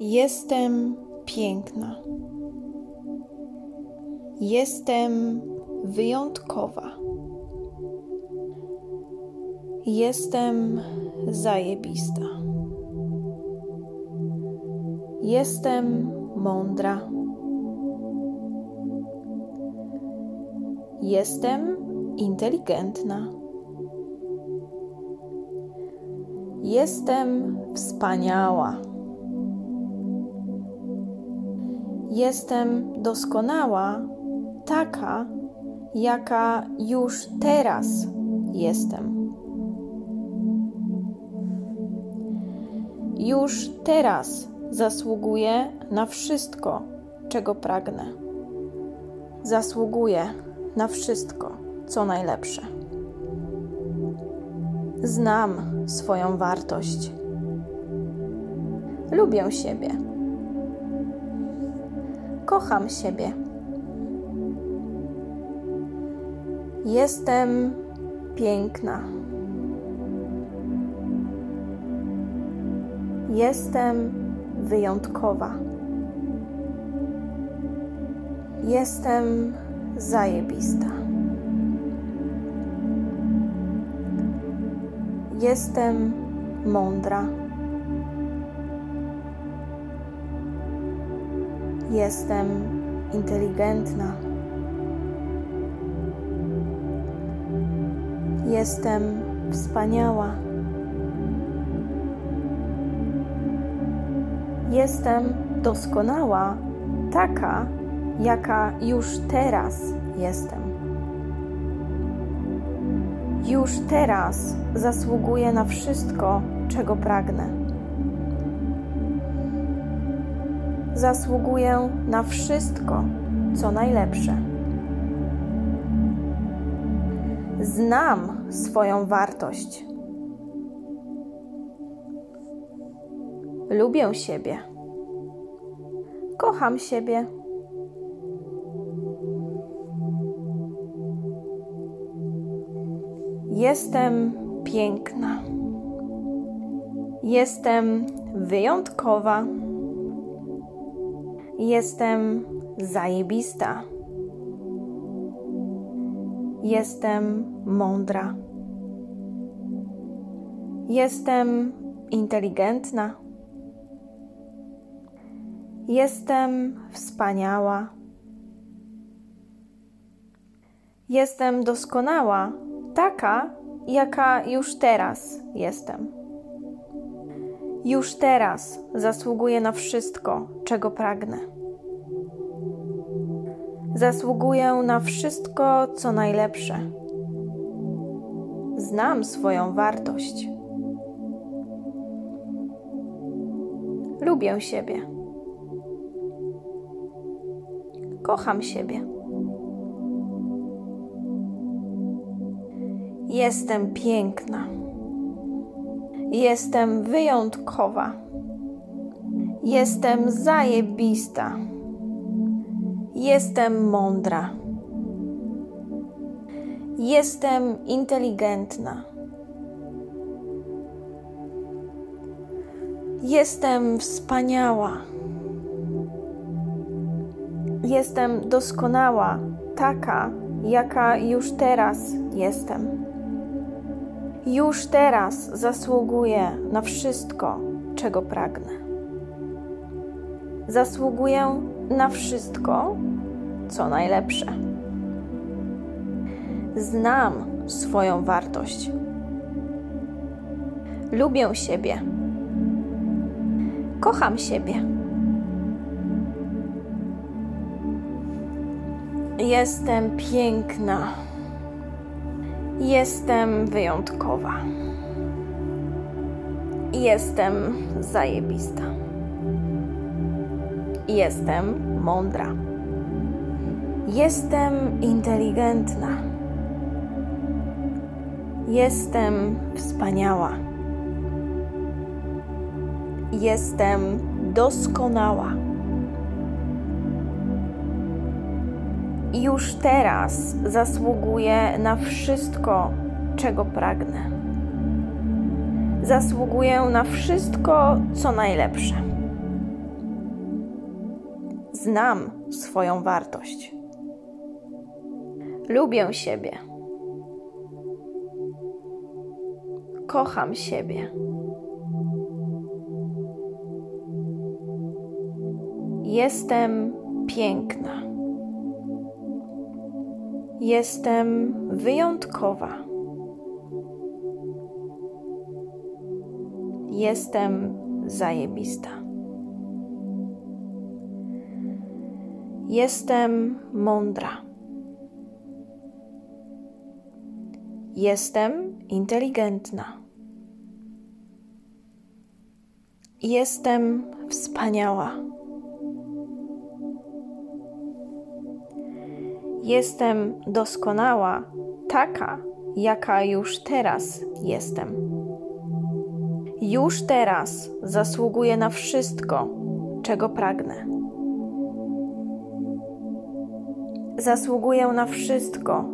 Jestem piękna. Jestem wyjątkowa. Jestem zajebista. Jestem mądra. Jestem inteligentna. Jestem wspaniała. Jestem doskonała, taka, jaka już teraz jestem. Już teraz zasługuję na wszystko, czego pragnę. Zasługuję na wszystko, co najlepsze. Znam swoją wartość. Lubię siebie. Kocham siebie. Jestem piękna. Jestem wyjątkowa. Jestem zajebista. Jestem mądra. Jestem inteligentna. Jestem wspaniała. Jestem doskonała, taka, jaka już teraz jestem. Już teraz zasługuję na wszystko, czego pragnę. Zasługuję na wszystko, co najlepsze. Znam swoją wartość. Lubię siebie. Kocham siebie. Jestem piękna. Jestem wyjątkowa. Jestem zajebista. Jestem mądra. Jestem inteligentna. Jestem wspaniała. Jestem doskonała, taka, jaka już teraz jestem. Już teraz zasługuję na wszystko, czego pragnę. Zasługuję na wszystko, co najlepsze. Znam swoją wartość. Lubię siebie. Kocham siebie. Jestem piękna. Jestem wyjątkowa. Jestem zajebista. Jestem mądra. Jestem inteligentna. Jestem wspaniała. Jestem doskonała, taka, jaka już teraz jestem. Już teraz zasługuję na wszystko, czego pragnę. Zasługuję na wszystko, co najlepsze. Znam swoją wartość. Lubię siebie. Kocham siebie. Jestem piękna. Jestem wyjątkowa. Jestem zajebista. Jestem mądra. Jestem inteligentna. Jestem wspaniała. Jestem doskonała. Już teraz zasługuję na wszystko, czego pragnę. Zasługuję na wszystko, co najlepsze. Znam swoją wartość. Lubię siebie. Kocham siebie. Jestem piękna. Jestem wyjątkowa. Jestem zajebista. Jestem mądra. Jestem inteligentna. Jestem wspaniała. Jestem doskonała, taka, jaka już teraz jestem. Już teraz zasługuję na wszystko, czego pragnę. Zasługuję na wszystko,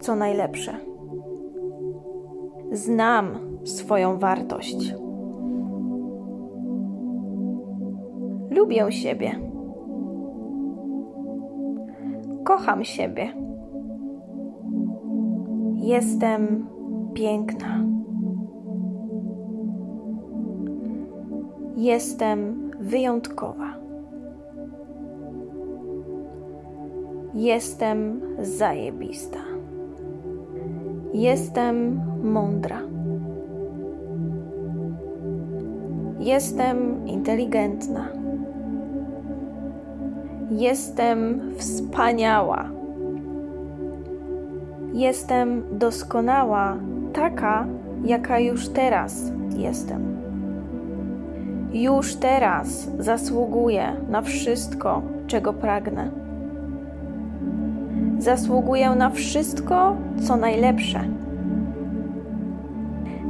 co najlepsze. Znam swoją wartość. Lubię siebie. Kocham siebie. Jestem piękna. Jestem wyjątkowa. Jestem zajebista. Jestem mądra. Jestem inteligentna. Jestem wspaniała. Jestem doskonała, taka, jaka już teraz jestem. Już teraz zasługuję na wszystko, czego pragnę. Zasługuję na wszystko, co najlepsze.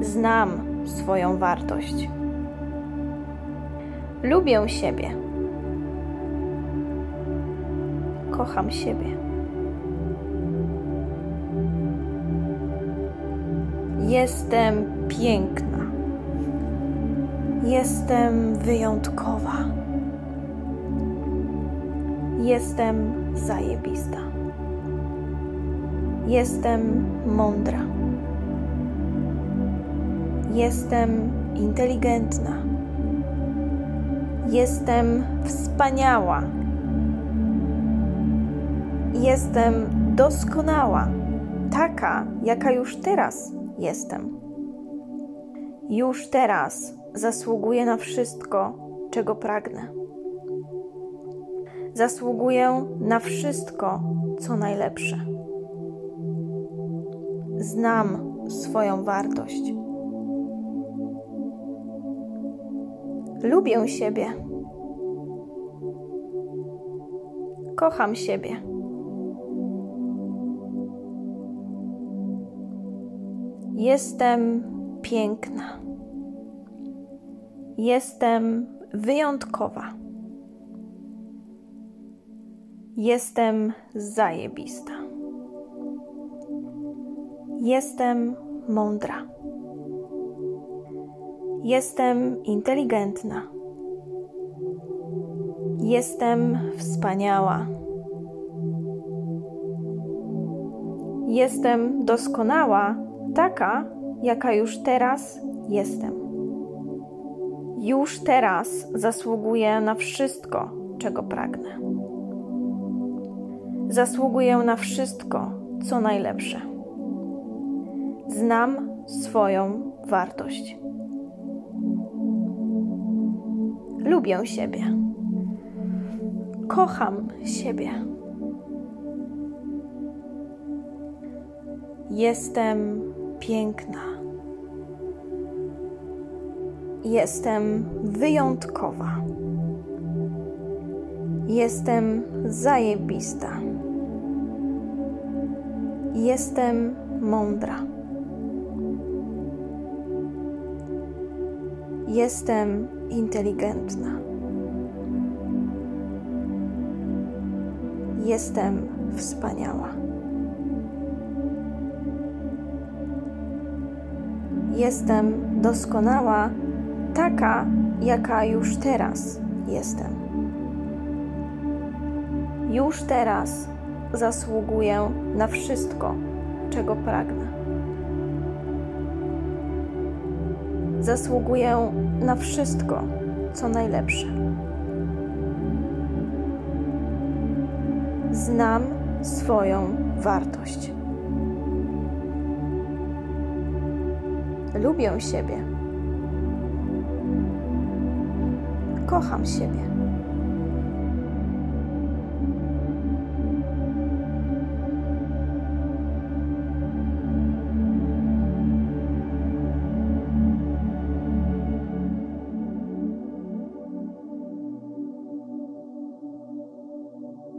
Znam swoją wartość. Lubię siebie. Kocham siebie. Jestem piękna. Jestem wyjątkowa. Jestem zajebista. Jestem mądra. Jestem inteligentna. Jestem wspaniała. Jestem doskonała, taka, jaka już teraz jestem. Już teraz zasługuję na wszystko, czego pragnę. Zasługuję na wszystko, co najlepsze. Znam swoją wartość. Lubię siebie. Kocham siebie. Jestem piękna. Jestem wyjątkowa. Jestem zajebista. Jestem mądra. Jestem inteligentna. Jestem wspaniała. Jestem doskonała, taka, jaka już teraz jestem. Już teraz zasługuję na wszystko, czego pragnę. Zasługuję na wszystko, co najlepsze. Znam swoją wartość. Lubię siebie. Kocham siebie. Jestem piękna. Jestem wyjątkowa. Jestem zajebista. Jestem mądra. Jestem inteligentna. Jestem wspaniała. Jestem doskonała, taka, jaka już teraz jestem. Już teraz zasługuję na wszystko, czego pragnę. Zasługuję na wszystko, co najlepsze. Znam swoją wartość. Lubię siebie. Kocham siebie.